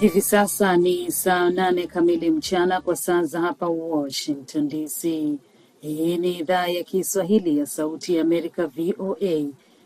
Hivi sasa ni saa nane kamili mchana kwa saa za hapa Washington DC. Hii ni idhaa ya Kiswahili ya Sauti ya Amerika, VOA.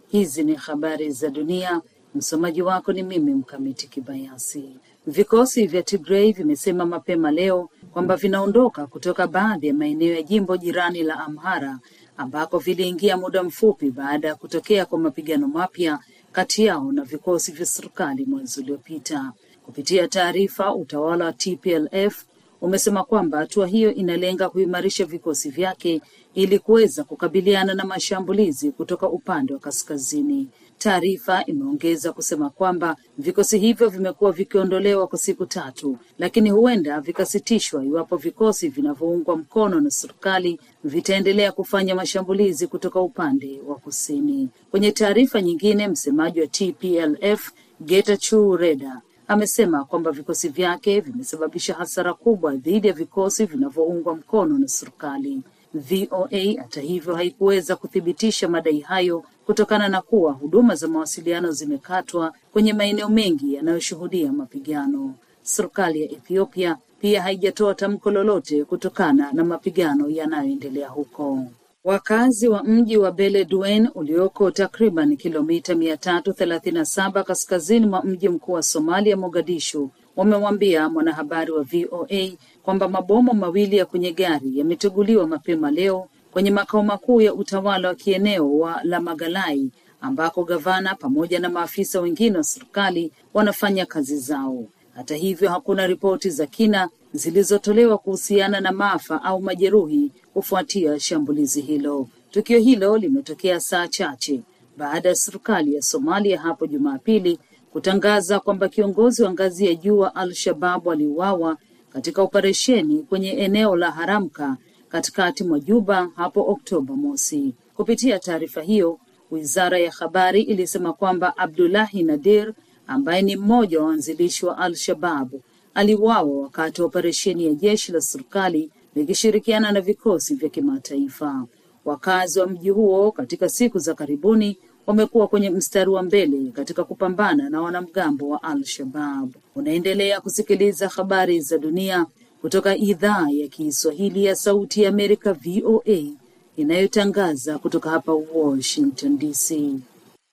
Hizi ni habari za dunia. Msomaji wako ni mimi Mkamiti Kibayasi. Vikosi vya Tigrei vimesema mapema leo kwamba vinaondoka kutoka baadhi ya maeneo ya jimbo jirani la Amhara ambako viliingia muda mfupi baada ya kutokea kwa mapigano mapya kati yao na vikosi vya serikali mwezi uliopita. Kupitia taarifa, utawala wa TPLF umesema kwamba hatua hiyo inalenga kuimarisha vikosi vyake ili kuweza kukabiliana na mashambulizi kutoka upande wa kaskazini. Taarifa imeongeza kusema kwamba vikosi hivyo vimekuwa vikiondolewa kwa siku tatu, lakini huenda vikasitishwa iwapo vikosi vinavyoungwa mkono na serikali vitaendelea kufanya mashambulizi kutoka upande wa kusini. Kwenye taarifa nyingine, msemaji wa TPLF Getachew Reda amesema kwamba vikosi vyake vimesababisha hasara kubwa dhidi ya vikosi vinavyoungwa mkono na serikali. VOA hata hivyo haikuweza kuthibitisha madai hayo kutokana na kuwa huduma za mawasiliano zimekatwa kwenye maeneo mengi yanayoshuhudia mapigano. Serikali ya Ethiopia pia haijatoa tamko lolote kutokana na mapigano yanayoendelea huko. Wakazi wa mji wa Beledweyne ulioko takriban kilomita mia tatu thelathini na saba kaskazini mwa mji mkuu wa Somalia, Mogadishu, wamemwambia mwanahabari wa VOA kwamba mabomu mawili ya kwenye gari yameteguliwa mapema leo kwenye makao makuu ya utawala wa kieneo wa Lamagalai ambako gavana pamoja na maafisa wengine wa serikali wanafanya kazi zao. Hata hivyo, hakuna ripoti za kina zilizotolewa kuhusiana na maafa au majeruhi kufuatia shambulizi hilo. Tukio hilo limetokea saa chache baada ya serikali ya Somalia hapo Jumapili kutangaza kwamba kiongozi wa ngazi ya juu wa Al-Shabab aliuawa katika operesheni kwenye eneo la Haramka katikati mwa Juba hapo Oktoba mosi. Kupitia taarifa hiyo, wizara ya habari ilisema kwamba Abdullahi Nadir ambaye ni mmoja wa waanzilishi wa Al-Shabab aliuawa wakati wa operesheni ya jeshi la serikali likishirikiana na vikosi vya kimataifa. Wakazi wa mji huo katika siku za karibuni wamekuwa kwenye mstari wa mbele katika kupambana na wanamgambo wa Al-Shabab. Unaendelea kusikiliza habari za dunia kutoka idhaa ya Kiswahili ya Sauti ya Amerika, VOA, inayotangaza kutoka hapa Washington DC.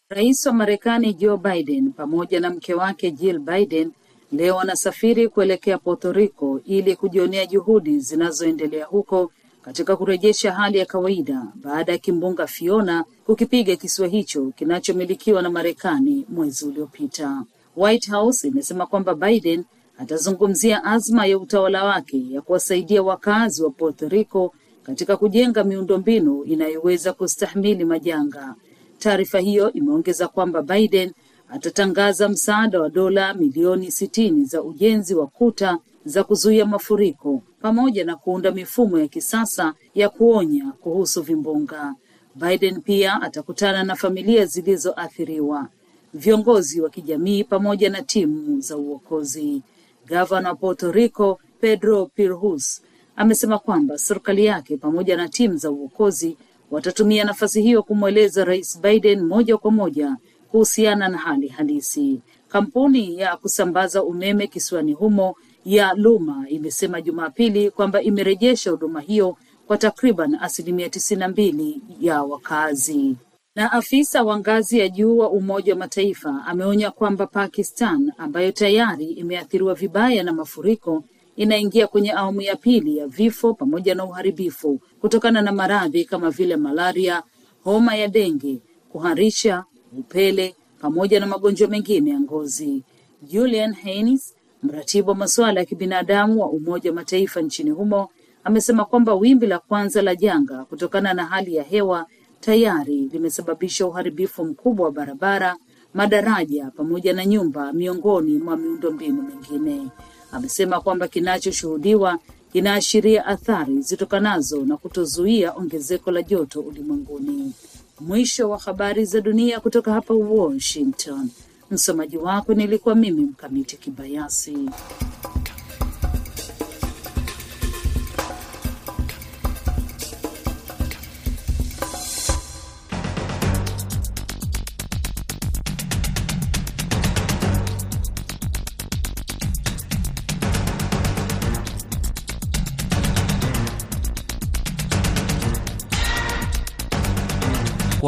Rais wa Marekani Joe Biden pamoja na mke wake Jill Biden leo wanasafiri kuelekea Puerto Rico ili kujionea juhudi zinazoendelea huko katika kurejesha hali ya kawaida baada ya kimbunga Fiona kukipiga kisiwa hicho kinachomilikiwa na Marekani mwezi uliopita. White House imesema kwamba Biden atazungumzia azma ya utawala wake ya kuwasaidia wakazi wa Puerto Rico katika kujenga miundombinu inayoweza kustahimili majanga. Taarifa hiyo imeongeza kwamba Biden atatangaza msaada wa dola milioni sitini za ujenzi wa kuta za kuzuia mafuriko pamoja na kuunda mifumo ya kisasa ya kuonya kuhusu vimbunga. Biden pia atakutana na familia zilizoathiriwa, viongozi wa kijamii pamoja na timu za uokozi. Gavana wa Puerto Rico Pedro Pirhus amesema kwamba serikali yake pamoja na timu za uokozi watatumia nafasi hiyo kumweleza Rais Biden moja kwa moja kuhusiana na hali halisi. Kampuni ya kusambaza umeme kisiwani humo ya Luma imesema Jumapili kwamba imerejesha huduma hiyo kwa takriban asilimia tisini na mbili ya wakazi. Na afisa wa ngazi ya juu wa Umoja wa Mataifa ameonya kwamba Pakistan ambayo tayari imeathiriwa vibaya na mafuriko inaingia kwenye awamu ya pili ya vifo pamoja na uharibifu kutokana na maradhi kama vile malaria, homa ya denge, kuharisha, upele pamoja na magonjwa mengine ya ngozi. Julian Haynes, mratibu wa masuala ya kibinadamu wa Umoja wa Mataifa nchini humo, amesema kwamba wimbi la kwanza la janga kutokana na hali ya hewa tayari limesababisha uharibifu mkubwa wa barabara, madaraja pamoja na nyumba, miongoni mwa miundombinu mingine. Amesema kwamba kinachoshuhudiwa kinaashiria athari zitokanazo na kutozuia ongezeko la joto ulimwenguni. Mwisho wa habari za dunia kutoka hapa Washington. Msomaji wako nilikuwa mimi Mkamiti Kibayasi.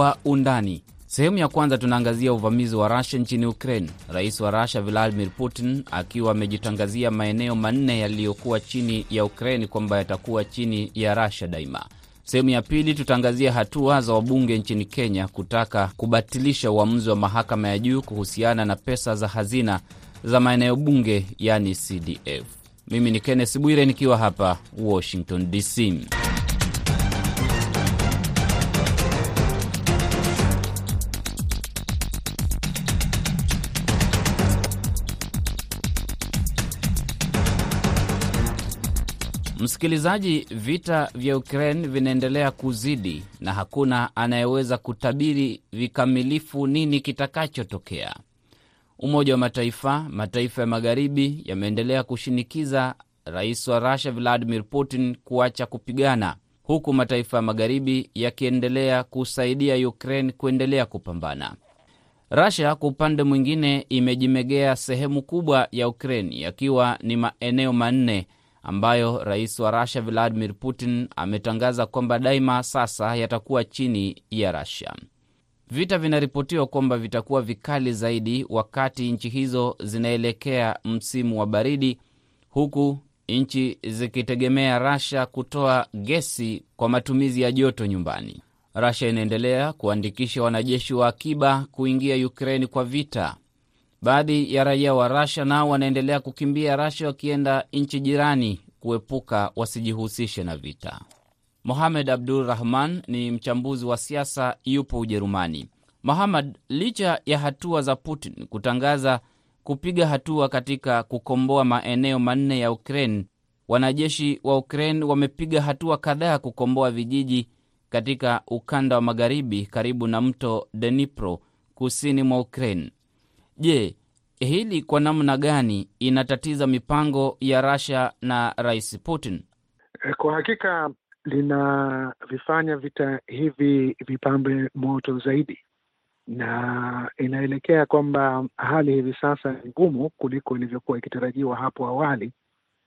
Kwa undani sehemu ya kwanza tunaangazia uvamizi wa Russia nchini Ukraine, rais wa Russia Vladimir Putin akiwa amejitangazia maeneo manne yaliyokuwa chini ya Ukraine kwamba yatakuwa chini ya Russia daima. Sehemu ya pili tutaangazia hatua za wabunge nchini Kenya kutaka kubatilisha uamuzi wa mahakama ya juu kuhusiana na pesa za hazina za maeneo bunge, yani CDF. Mimi ni Kenneth Bwire nikiwa hapa Washington DC. Msikilizaji, vita vya Ukraine vinaendelea kuzidi na hakuna anayeweza kutabiri vikamilifu nini kitakachotokea. Umoja wa Mataifa, mataifa ya magharibi yameendelea kushinikiza rais wa Russia Vladimir Putin kuacha kupigana, huku mataifa ya magharibi yakiendelea kusaidia Ukraine kuendelea kupambana. Russia kwa upande mwingine imejimegea sehemu kubwa ya Ukraine, yakiwa ni maeneo manne ambayo rais wa Rusia Vladimir Putin ametangaza kwamba daima sasa yatakuwa chini ya Rusia. Vita vinaripotiwa kwamba vitakuwa vikali zaidi wakati nchi hizo zinaelekea msimu wa baridi, huku nchi zikitegemea Rusia kutoa gesi kwa matumizi ya joto nyumbani. Rusia inaendelea kuandikisha wanajeshi wa akiba kuingia Ukraini kwa vita. Baadhi ya raia wa Rasha nao wanaendelea kukimbia Rasha wakienda nchi jirani kuepuka wasijihusishe na vita. Mohamed Abdul Rahman ni mchambuzi wa siasa, yupo Ujerumani. Mohamed, licha ya hatua za Putin kutangaza kupiga hatua katika kukomboa maeneo manne ya Ukraine, wanajeshi wa Ukraine wamepiga hatua kadhaa kukomboa vijiji katika ukanda wa magharibi karibu na mto Dnipro kusini mwa Ukraine. Je, hili kwa namna gani inatatiza mipango ya Russia na Rais Putin? Kwa hakika linavifanya vita hivi vipambe moto zaidi, na inaelekea kwamba hali hivi sasa ni ngumu kuliko ilivyokuwa ikitarajiwa hapo awali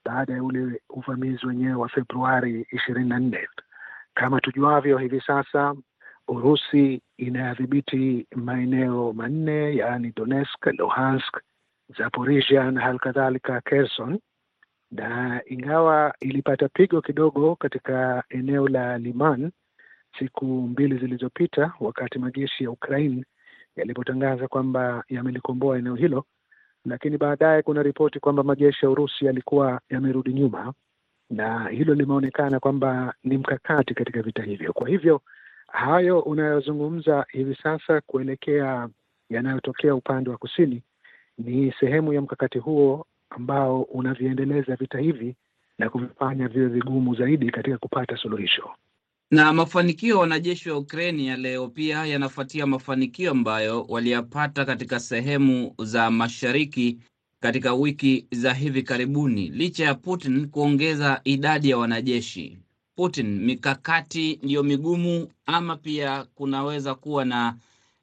baada ya ule uvamizi wenyewe wa Februari ishirini na nne. Kama tujuavyo, hivi sasa Urusi inayadhibiti maeneo manne yaani Donetsk, Luhansk, Zaporizhia na hali kadhalika Kherson, na ingawa ilipata pigo kidogo katika eneo la Liman siku mbili zilizopita, wakati majeshi ya Ukraine yalipotangaza kwamba yamelikomboa eneo hilo, lakini baadaye kuna ripoti kwamba majeshi ya Urusi yalikuwa yamerudi nyuma, na hilo limeonekana kwamba ni mkakati katika vita hivyo. Kwa hivyo hayo unayozungumza hivi sasa kuelekea yanayotokea upande wa kusini ni sehemu ya mkakati huo ambao unaviendeleza vita hivi na kuvifanya viwe vigumu zaidi katika kupata suluhisho. Na mafanikio ya wanajeshi wa Ukraini ya leo pia yanafuatia mafanikio ambayo waliyapata katika sehemu za mashariki katika wiki za hivi karibuni, licha ya Putin kuongeza idadi ya wanajeshi. Putin, mikakati ndiyo migumu, ama pia kunaweza kuwa na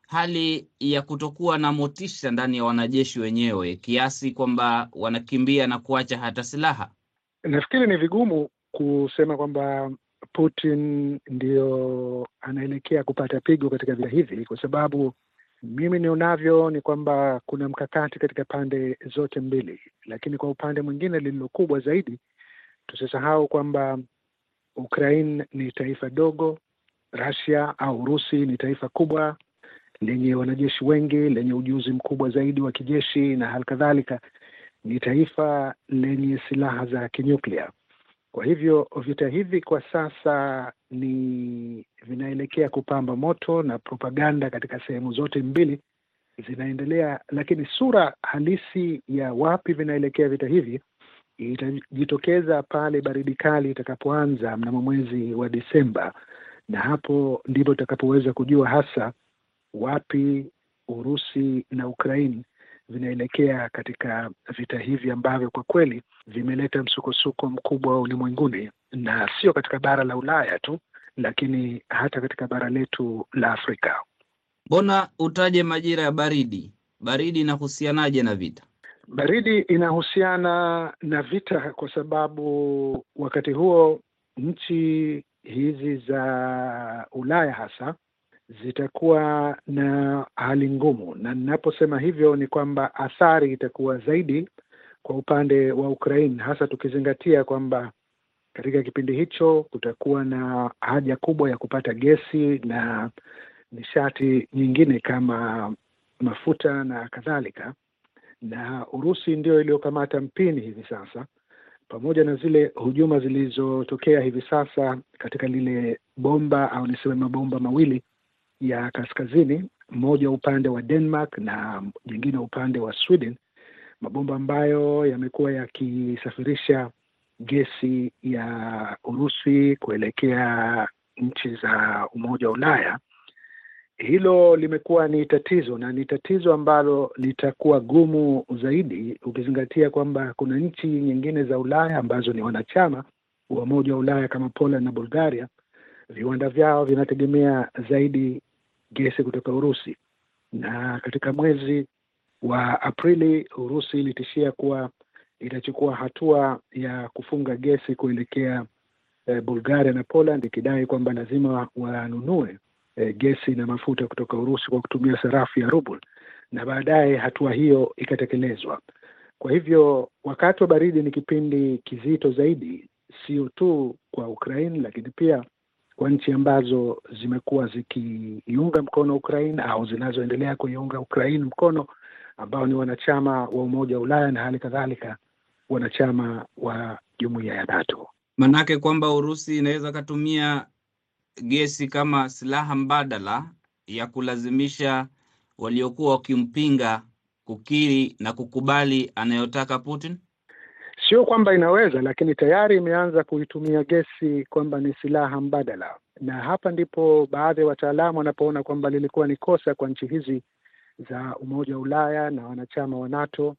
hali ya kutokuwa na motisha ndani ya wanajeshi wenyewe kiasi kwamba wanakimbia na kuacha hata silaha. Nafikiri ni vigumu kusema kwamba Putin ndio anaelekea kupata pigo katika vita hivi, kwa sababu mimi nionavyo ni kwamba kuna mkakati katika pande zote mbili, lakini kwa upande mwingine, lililo kubwa zaidi, tusisahau kwamba Ukraine ni taifa dogo, Russia au Urusi ni taifa kubwa lenye wanajeshi wengi, lenye ujuzi mkubwa zaidi wa kijeshi, na hali kadhalika ni taifa lenye silaha za kinyuklia. Kwa hivyo vita hivi kwa sasa ni vinaelekea kupamba moto na propaganda katika sehemu zote mbili zinaendelea, lakini sura halisi ya wapi vinaelekea vita hivi itajitokeza pale baridi kali itakapoanza mnamo mwezi wa Disemba, na hapo ndipo tutakapoweza kujua hasa wapi Urusi na Ukraine vinaelekea katika vita hivi ambavyo kwa kweli vimeleta msukosuko mkubwa wa ulimwenguni, na sio katika bara la Ulaya tu, lakini hata katika bara letu la Afrika. Mbona utaje majira ya baridi? Baridi inahusianaje na vita? Baridi inahusiana na vita kwa sababu wakati huo nchi hizi za Ulaya hasa zitakuwa na hali ngumu, na ninaposema hivyo ni kwamba athari itakuwa zaidi kwa upande wa Ukraine, hasa tukizingatia kwamba katika kipindi hicho kutakuwa na haja kubwa ya kupata gesi na nishati nyingine kama mafuta na kadhalika, na Urusi ndio iliyokamata mpini hivi sasa, pamoja na zile hujuma zilizotokea hivi sasa katika lile bomba au niseme mabomba mawili ya kaskazini, mmoja upande wa Denmark na jingine upande wa Sweden, mabomba ambayo yamekuwa yakisafirisha gesi ya Urusi kuelekea nchi za Umoja wa Ulaya. Hilo limekuwa ni tatizo na ni tatizo ambalo litakuwa gumu zaidi ukizingatia kwamba kuna nchi nyingine za Ulaya ambazo ni wanachama wa Umoja wa Ulaya kama Poland na Bulgaria, viwanda vyao vinategemea zaidi gesi kutoka Urusi, na katika mwezi wa Aprili Urusi ilitishia kuwa itachukua hatua ya kufunga gesi kuelekea eh, Bulgaria na Poland ikidai kwamba lazima wanunue eh, gesi na mafuta kutoka Urusi kwa kutumia sarafu ya ruble, na baadaye hatua hiyo ikatekelezwa. Kwa hivyo wakati wa baridi ni kipindi kizito zaidi, sio tu kwa Ukraine, lakini pia kwa nchi ambazo zimekuwa zikiiunga mkono Ukraine au zinazoendelea kuiunga Ukraine mkono ambao ni wanachama wa Umoja wa Ulaya na hali kadhalika wanachama wa jumuiya ya NATO. Maanake kwamba Urusi inaweza katumia gesi kama silaha mbadala ya kulazimisha waliokuwa wakimpinga kukiri na kukubali anayotaka Putin. Sio kwamba inaweza, lakini tayari imeanza kuitumia gesi kwamba ni silaha mbadala, na hapa ndipo baadhi ya wataalamu wanapoona kwamba lilikuwa ni kosa kwa nchi hizi za Umoja wa Ulaya na wanachama wa NATO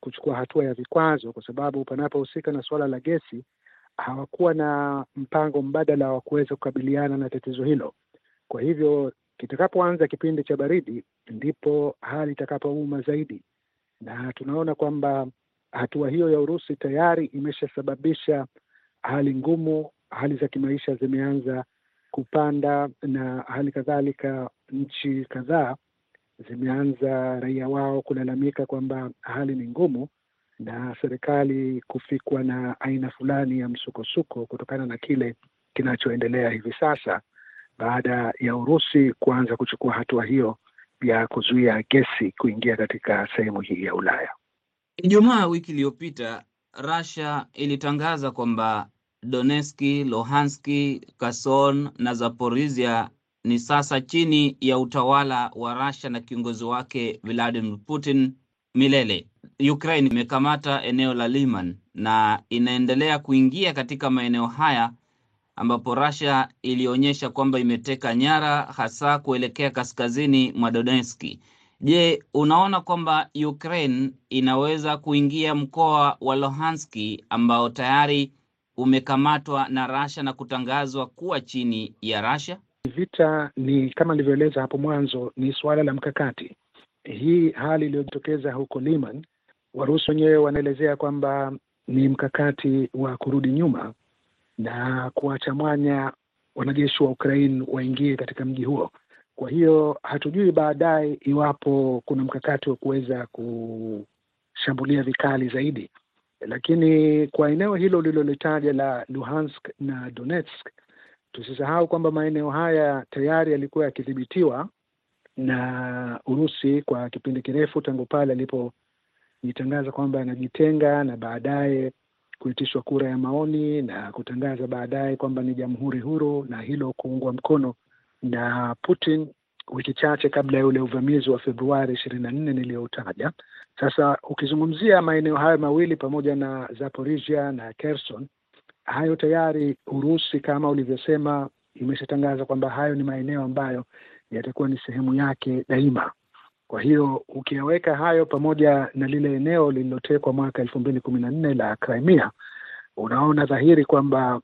kuchukua hatua ya vikwazo, kwa sababu panapohusika na suala la gesi hawakuwa na mpango mbadala wa kuweza kukabiliana na tatizo hilo. Kwa hivyo kitakapoanza kipindi cha baridi, ndipo hali itakapouma zaidi, na tunaona kwamba hatua hiyo ya Urusi tayari imeshasababisha hali ngumu. Hali za kimaisha zimeanza kupanda, na hali kadhalika nchi kadhaa zimeanza raia wao kulalamika kwamba hali ni ngumu na serikali kufikwa na aina fulani ya msukosuko kutokana na kile kinachoendelea hivi sasa baada ya Urusi kuanza kuchukua hatua hiyo ya kuzuia gesi kuingia katika sehemu hii ya Ulaya. Ijumaa wiki iliyopita Russia ilitangaza kwamba Donetski, Luhanski, Kherson na Zaporizhia ni sasa chini ya utawala wa Russia na kiongozi wake Vladimir Putin milele. Ukraine imekamata eneo la Liman na inaendelea kuingia katika maeneo haya ambapo Russia ilionyesha kwamba imeteka nyara hasa kuelekea kaskazini mwa Donetski. Je, unaona kwamba Ukraine inaweza kuingia mkoa wa Luhanski ambao tayari umekamatwa na Russia na kutangazwa kuwa chini ya Russia? Vita ni kama nilivyoeleza hapo mwanzo, ni suala la mkakati. Hii hali iliyojitokeza huko Liman, Warusi wenyewe wanaelezea kwamba ni mkakati wa kurudi nyuma na kuacha mwanya wanajeshi wa Ukraine waingie katika mji huo. Kwa hiyo hatujui baadaye iwapo kuna mkakati wa kuweza kushambulia vikali zaidi, lakini kwa eneo hilo lilolitaja la Luhansk na Donetsk, tusisahau kwamba maeneo haya tayari yalikuwa yakidhibitiwa na Urusi kwa kipindi kirefu tangu pale alipojitangaza kwamba anajitenga na baadaye kuitishwa kura ya maoni na kutangaza baadaye kwamba ni jamhuri huru, na hilo kuungwa mkono na Putin wiki chache kabla ya ule uvamizi wa Februari ishirini na nne niliyoutaja. Sasa ukizungumzia maeneo hayo mawili pamoja na Zaporisia na Kherson, hayo tayari Urusi kama ulivyosema imeshatangaza kwamba hayo ni maeneo ambayo yatakuwa ni sehemu yake daima. Kwa hiyo ukiyaweka hayo pamoja na lile eneo lililotekwa mwaka elfu mbili kumi na nne la Crimea, unaona dhahiri kwamba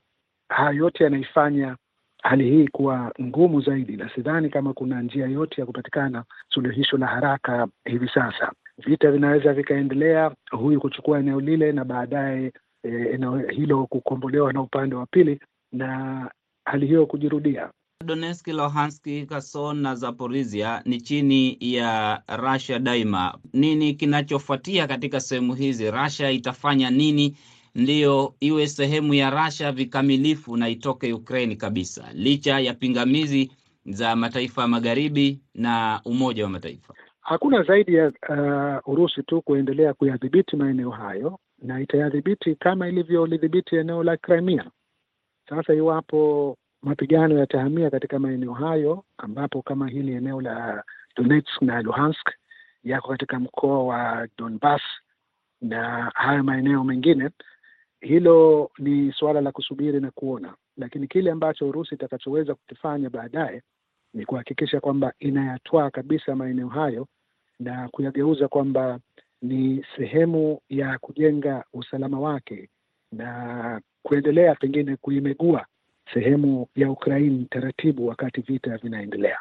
haya yote yanaifanya hali hii kuwa ngumu zaidi, na sidhani kama kuna njia yote ya kupatikana suluhisho la haraka hivi sasa. Vita vinaweza vikaendelea, huyu kuchukua eneo lile na baadaye e, eneo hilo kukombolewa na upande wa pili na hali hiyo kujirudia. Donetsk, Luhansk, Kherson na Zaporizhia ni chini ya Russia daima. Nini kinachofuatia katika sehemu hizi? Russia itafanya nini ndiyo iwe sehemu ya Russia vikamilifu na itoke Ukraine kabisa, licha ya pingamizi za mataifa ya magharibi na Umoja wa Mataifa? Hakuna zaidi ya uh, Urusi tu kuendelea kuyadhibiti maeneo hayo, na itayadhibiti kama ilivyolidhibiti eneo la Crimea. Sasa iwapo mapigano yatahamia katika maeneo hayo, ambapo kama hili eneo la Donetsk na Luhansk yako katika mkoa wa Donbas na haya maeneo mengine, hilo ni suala la kusubiri na kuona, lakini kile ambacho Urusi itakachoweza kukifanya baadaye ni kuhakikisha kwamba inayatwaa kabisa maeneo hayo na kuyageuza kwamba ni sehemu ya kujenga usalama wake na kuendelea pengine kuimegua sehemu ya Ukraine taratibu wakati vita vinaendelea.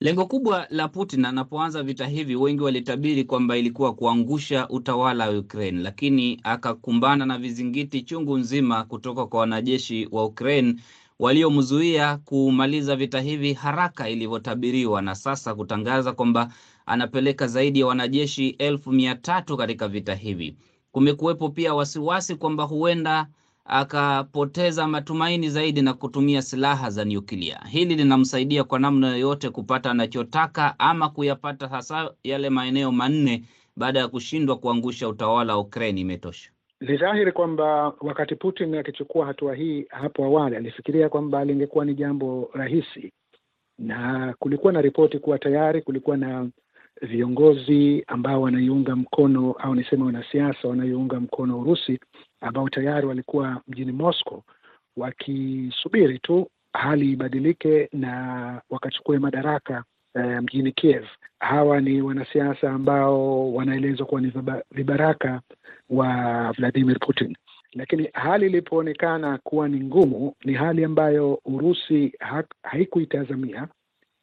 Lengo kubwa la Putin anapoanza vita hivi, wengi walitabiri kwamba ilikuwa kuangusha utawala wa Ukraine, lakini akakumbana na vizingiti chungu nzima kutoka kwa wanajeshi wa Ukraine waliomzuia kumaliza vita hivi haraka ilivyotabiriwa, na sasa kutangaza kwamba anapeleka zaidi ya wanajeshi elfu mia tatu katika vita hivi. Kumekuwepo pia wasiwasi kwamba huenda akapoteza matumaini zaidi na kutumia silaha za nyuklia. Hili linamsaidia kwa namna yoyote kupata anachotaka ama kuyapata, hasa yale maeneo manne baada ya kushindwa kuangusha utawala wa Ukraine. Imetosha. Ni dhahiri kwamba wakati Putin akichukua hatua hii hapo awali alifikiria kwamba lingekuwa ni jambo rahisi, na kulikuwa na ripoti kuwa tayari kulikuwa na viongozi ambao wanaiunga mkono au niseme wanasiasa wanaiunga mkono Urusi ambao tayari walikuwa mjini Moscow wakisubiri tu hali ibadilike na wakachukue madaraka eh, mjini Kiev. Hawa ni wanasiasa ambao wanaelezwa kuwa ni vibaraka wa Vladimir Putin, lakini hali ilipoonekana kuwa ni ngumu, ni hali ambayo Urusi ha haikuitazamia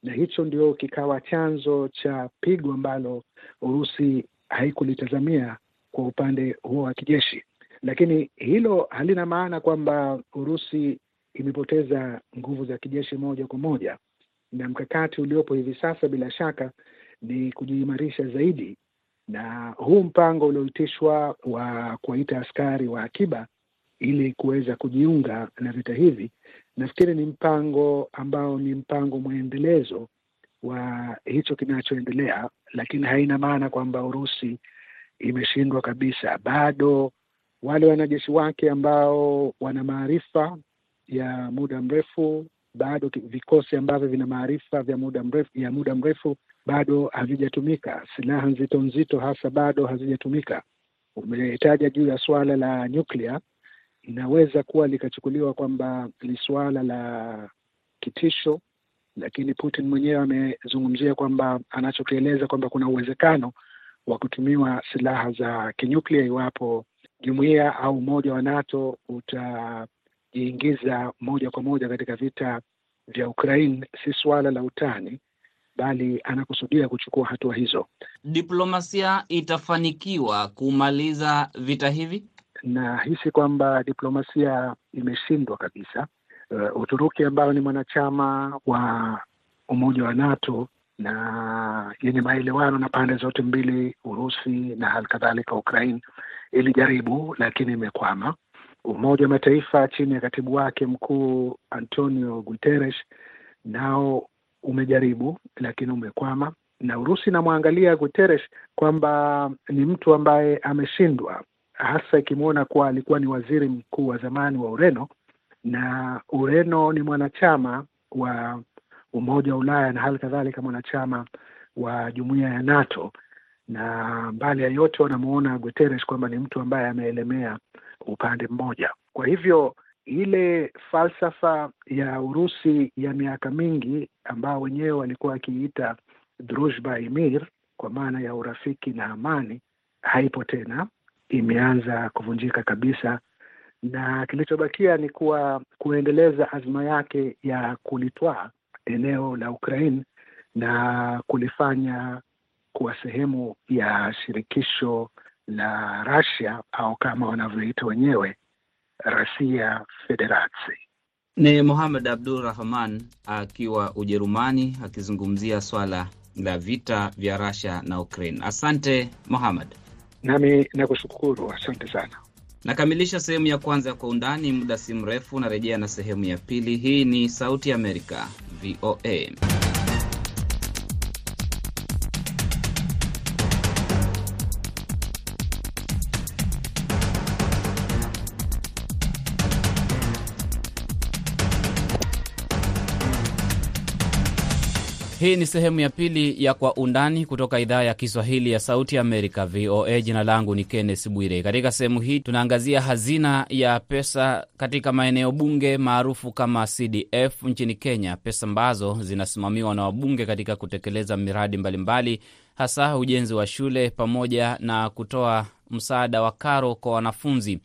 na hicho ndio kikawa chanzo cha pigo ambalo Urusi haikulitazamia kwa upande huo wa kijeshi. Lakini hilo halina maana kwamba Urusi imepoteza nguvu za kijeshi moja kwa moja, na mkakati uliopo hivi sasa bila shaka ni kujiimarisha zaidi, na huu mpango ulioitishwa wa kuwaita askari wa akiba ili kuweza kujiunga na vita hivi nafikiri ni mpango ambao ni mpango mwendelezo wa hicho kinachoendelea, lakini haina maana kwamba Urusi imeshindwa kabisa. Bado wale wanajeshi wake ambao wana maarifa ya muda mrefu, bado vikosi ambavyo vina maarifa vya muda mrefu ya muda mrefu bado havijatumika. Silaha nzito nzito hasa bado hazijatumika. Umetaja juu ya suala la nyuklia inaweza kuwa likachukuliwa kwamba ni suala la kitisho, lakini Putin mwenyewe amezungumzia kwamba anachokieleza kwamba kuna uwezekano wa kutumiwa silaha za kinyuklia iwapo jumuiya au umoja wa NATO utajiingiza moja kwa moja katika vita vya Ukraine. Si suala la utani, bali anakusudia kuchukua hatua hizo. Diplomasia itafanikiwa kumaliza vita hivi? Nahisi kwamba diplomasia imeshindwa kabisa. Uh, Uturuki ambayo ni mwanachama wa umoja wa NATO na yenye maelewano na pande zote mbili, Urusi na hali kadhalika Ukraine, ilijaribu lakini imekwama. Umoja wa Mataifa chini ya katibu wake mkuu Antonio Guterres nao umejaribu lakini umekwama, na Urusi inamwangalia Guterres kwamba ni mtu ambaye ameshindwa hasa ikimwona kuwa alikuwa ni waziri mkuu wa zamani wa Ureno. Na Ureno ni mwanachama wa Umoja wa Ulaya na hali kadhalika mwanachama wa jumuiya ya NATO, na mbali ya yote wanamuona Guterres kwamba ni mtu ambaye ameelemea upande mmoja. Kwa hivyo ile falsafa ya Urusi ya miaka mingi ambao wenyewe walikuwa wakiita drujba imir, kwa maana ya urafiki na amani, haipo tena imeanza kuvunjika kabisa, na kilichobakia ni kuwa kuendeleza azma yake ya kulitwaa eneo la Ukraine na kulifanya kuwa sehemu ya shirikisho la Russia au kama wanavyoita wenyewe Rasia Federacji. Ni Muhamed Abdul Rahman akiwa Ujerumani akizungumzia swala la vita vya Russia na Ukraine. Asante Muhamed. Nami nakushukuru, asante sana. Nakamilisha sehemu ya kwanza ya Kwa Undani. Muda si mrefu narejea na sehemu ya pili. Hii ni Sauti ya Amerika, VOA. Hii ni sehemu ya pili ya Kwa Undani kutoka idhaa ya Kiswahili ya Sauti Amerika, VOA. Jina langu ni Kenneth Bwire. Katika sehemu hii tunaangazia hazina ya pesa katika maeneo bunge maarufu kama CDF nchini Kenya, pesa ambazo zinasimamiwa na wabunge katika kutekeleza miradi mbalimbali, hasa ujenzi wa shule pamoja na kutoa msaada wa karo kwa wanafunzi.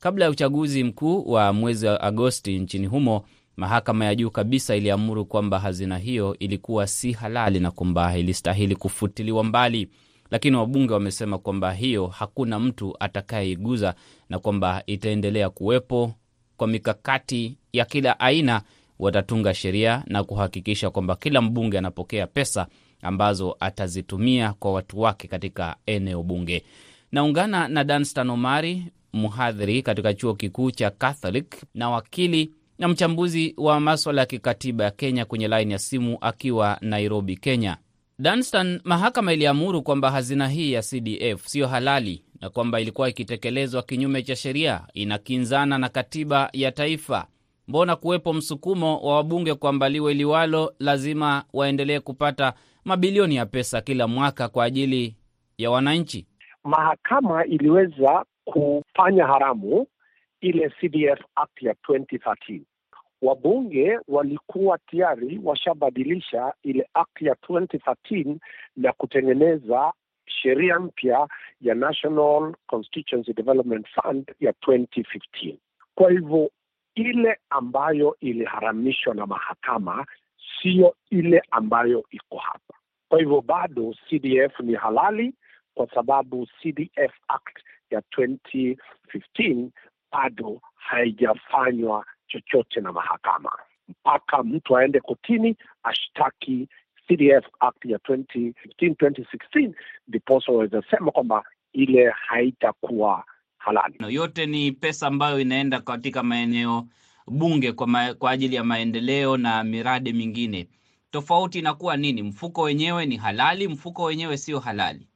Kabla ya uchaguzi mkuu wa mwezi wa Agosti nchini humo Mahakama ya juu kabisa iliamuru kwamba hazina hiyo ilikuwa si halali na kwamba ilistahili kufutiliwa mbali, lakini wabunge wamesema kwamba hiyo hakuna mtu atakayeiguza na kwamba itaendelea kuwepo kwa mikakati ya kila aina. Watatunga sheria na kuhakikisha kwamba kila mbunge anapokea pesa ambazo atazitumia kwa watu wake katika eneo bunge. Naungana na Danstan Omari, mhadhiri katika chuo kikuu cha Catholic na wakili na mchambuzi wa maswala ya kikatiba ya Kenya kwenye laini ya simu akiwa Nairobi, Kenya. Danstan, mahakama iliamuru kwamba hazina hii ya CDF siyo halali na kwamba ilikuwa ikitekelezwa kinyume cha sheria, inakinzana na katiba ya taifa. Mbona kuwepo msukumo wa wabunge kwamba liwe liwalo, lazima waendelee kupata mabilioni ya pesa kila mwaka kwa ajili ya wananchi? Mahakama iliweza kufanya haramu ile CDF Act ya 2013. Wabunge walikuwa tayari washabadilisha ile act ya 2013 na kutengeneza sheria mpya ya National Constituency Development Fund ya 2015. Kwa hivyo ile ambayo iliharamishwa na mahakama siyo ile ambayo iko hapa. Kwa hivyo bado CDF ni halali kwa sababu CDF Act ya 2015 bado haijafanywa chochote na mahakama mpaka mtu aende kotini ashtaki CDF Act ya 2015 2016, ndiposa waweza sema kwamba ile haitakuwa halali. Yote ni pesa ambayo inaenda katika maeneo bunge kwa, ma, kwa ajili ya maendeleo na miradi mingine. Tofauti inakuwa nini? Mfuko wenyewe ni halali, mfuko wenyewe sio halali.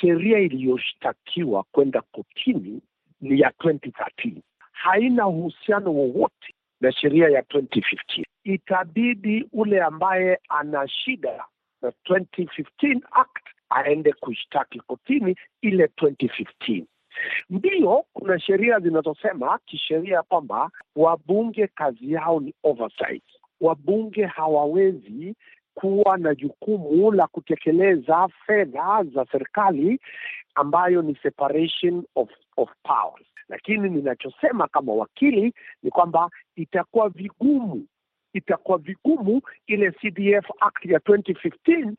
Sheria iliyoshtakiwa kwenda kotini ni ya 2013 haina uhusiano wowote na sheria ya 2015. Itabidi ule ambaye ana shida na 2015 act aende kushtaki kotini ile 2015. Ndiyo, kuna sheria zinazosema kisheria kwamba wabunge kazi yao ni oversight. Wabunge hawawezi kuwa na jukumu la kutekeleza fedha za serikali ambayo ni separation of, of powers. Lakini ninachosema kama wakili ni kwamba itakuwa vigumu, itakuwa vigumu ile CDF Act ya 2015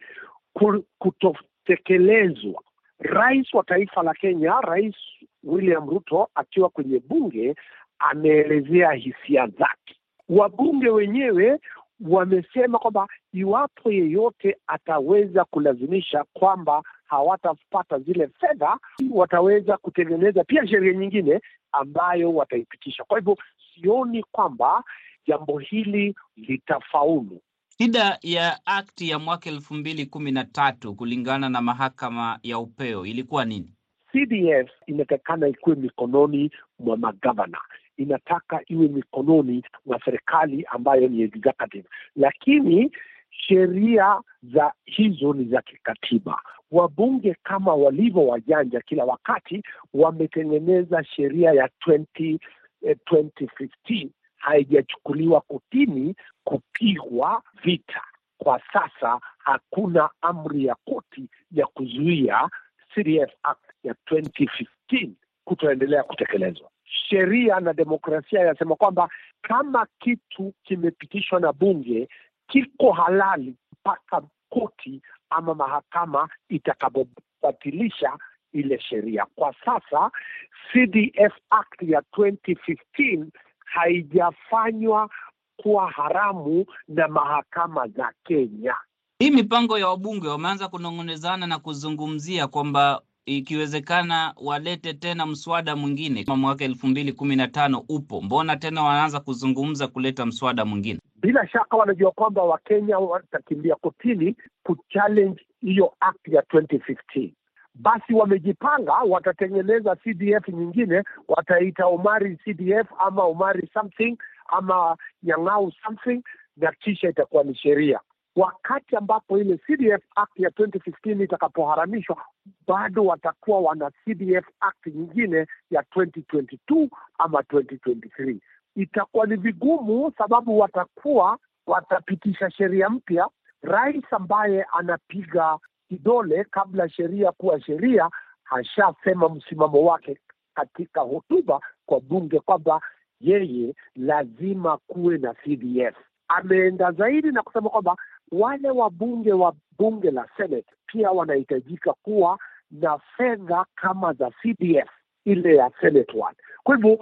kutotekelezwa. Rais wa taifa la Kenya, Rais William Ruto akiwa kwenye bunge ameelezea hisia zake. Wabunge wenyewe wamesema kwamba iwapo yeyote ataweza kulazimisha kwamba hawatapata zile fedha, wataweza kutengeneza pia sheria nyingine ambayo wataipitisha. Kwa hivyo sioni kwamba jambo hili litafaulu. Shida ya akti ya mwaka elfu mbili kumi na tatu kulingana na mahakama ya upeo ilikuwa nini? CDF inatakikana ikuwe mikononi mwa magavana inataka iwe mikononi mwa serikali ambayo ni executive, lakini sheria za hizo ni za kikatiba. Wabunge kama walivyo wajanja kila wakati wametengeneza sheria ya 20, eh, 2015 haijachukuliwa kotini kupigwa vita. Kwa sasa hakuna amri ya koti ya kuzuia CDF Act ya 2015 kutoendelea kutekelezwa. Sheria na demokrasia yasema kwamba kama kitu kimepitishwa na bunge kiko halali mpaka koti ama mahakama itakapobatilisha ile sheria. Kwa sasa CDF Act ya 2015 haijafanywa kuwa haramu na mahakama za Kenya. Hii mipango ya wabunge wameanza kunong'onezana na kuzungumzia kwamba ikiwezekana walete tena mswada mwingine mwaka elfu mbili kumi na tano upo. Mbona tena wanaanza kuzungumza kuleta mswada mwingine? Bila shaka wanajua kwamba Wakenya watakimbia kotini kuchallenge hiyo act ya 2015 basi wamejipanga, watatengeneza CDF nyingine, wataita Omari CDF ama Omari something ama Nyang'au something, na kisha itakuwa ni sheria. Wakati ambapo ile CDF Act ya 2015 itakapoharamishwa, bado watakuwa wana CDF Act nyingine ya 2022 ama 2023. Itakuwa ni vigumu, sababu watakuwa watapitisha sheria mpya. Rais ambaye anapiga kidole kabla sheria kuwa sheria, hashasema msimamo wake katika hotuba kwa bunge kwamba yeye lazima kuwe na CDF. Ameenda zaidi na kusema kwamba wale wabunge wa bunge la Senate pia wanahitajika kuwa na fedha kama za CDF ile ya Senate one. Kwa hivyo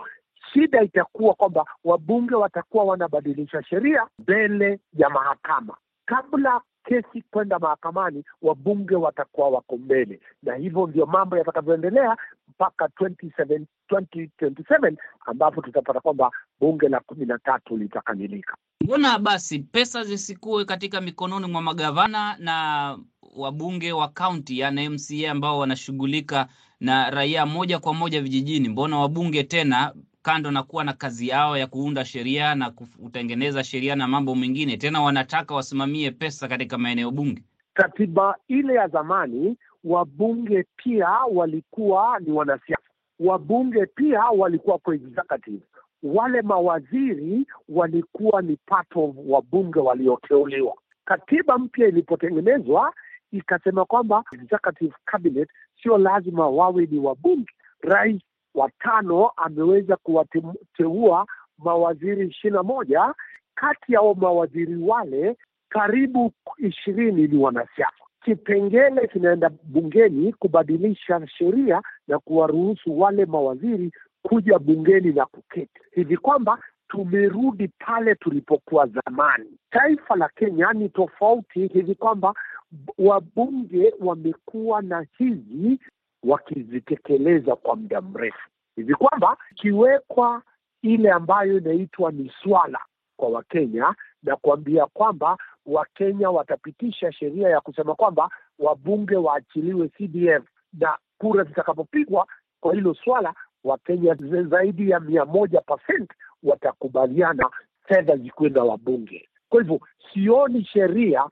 shida itakuwa kwamba wabunge watakuwa wanabadilisha sheria mbele ya mahakama kabla kesi kwenda mahakamani, wabunge watakuwa wako mbele, na hivyo ndio mambo yatakavyoendelea mpaka 27, 2027 ambapo tutapata kwamba bunge la kumi na tatu litakamilika. Mbona basi pesa zisikuwe katika mikononi mwa magavana na wabunge wa kaunti, yani MCA ambao wanashughulika na raia moja kwa moja vijijini? Mbona wabunge tena kando na kuwa na kazi yao ya kuunda sheria na kutengeneza sheria na mambo mengine, tena wanataka wasimamie pesa katika maeneo bunge. Katiba ile ya zamani, wabunge pia walikuwa ni wanasiasa, wabunge pia walikuwa kwa executive, wale mawaziri walikuwa ni part of wabunge walioteuliwa. Katiba mpya ilipotengenezwa ikasema kwamba executive cabinet sio lazima wawe ni wabunge. Rais watano ameweza kuwateua mawaziri ishirini na moja. Kati ya mawaziri wale karibu ishirini ni wanasiasa. Kipengele kinaenda bungeni kubadilisha sheria na kuwaruhusu wale mawaziri kuja bungeni na kuketi, hivi kwamba tumerudi pale tulipokuwa zamani. Taifa la Kenya ni tofauti hivi kwamba wabunge wamekuwa na hizi wakizitekeleza kwa muda mrefu hivi kwamba ikiwekwa ile ambayo inaitwa ni swala kwa Wakenya na kuambia kwamba Wakenya watapitisha sheria ya kusema kwamba wabunge waachiliwe CDF na kura zitakapopigwa kwa hilo swala, Wakenya zaidi ya mia moja percent watakubaliana fedha zikwenda wabunge. Kwa hivyo sioni sheria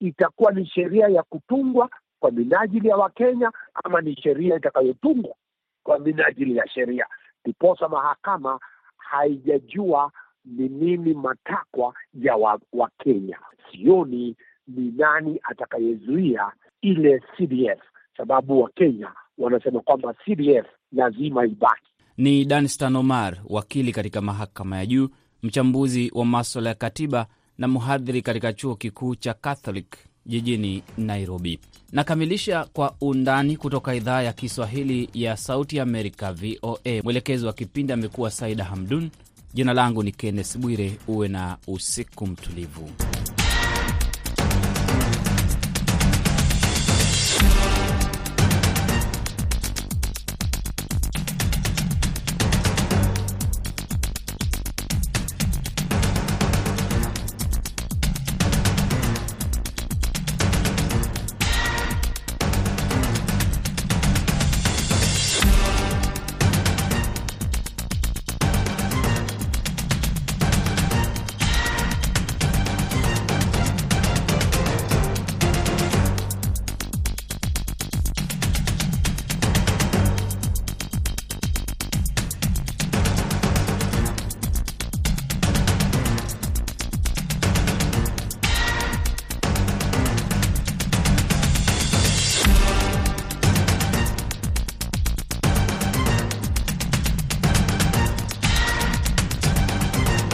itakuwa ni sheria ya kutungwa kwa minajili ya Wakenya ama ni sheria itakayotungwa kwa minajili ya sheria. Ndiposa mahakama haijajua ni nini matakwa ya Wakenya wa sioni ni nani atakayezuia ile CDF, sababu Wakenya wanasema kwamba CDF lazima ibaki. Ni Danstan Omar, wakili katika mahakama ya juu, mchambuzi wa maswala ya katiba na mhadhiri katika chuo kikuu cha Catholic jijini Nairobi. Nakamilisha kwa undani kutoka idhaa ya Kiswahili ya Sauti Amerika, VOA. Mwelekezi wa kipindi amekuwa Saida Hamdun. Jina langu ni Kenneth Bwire. Uwe na usiku mtulivu.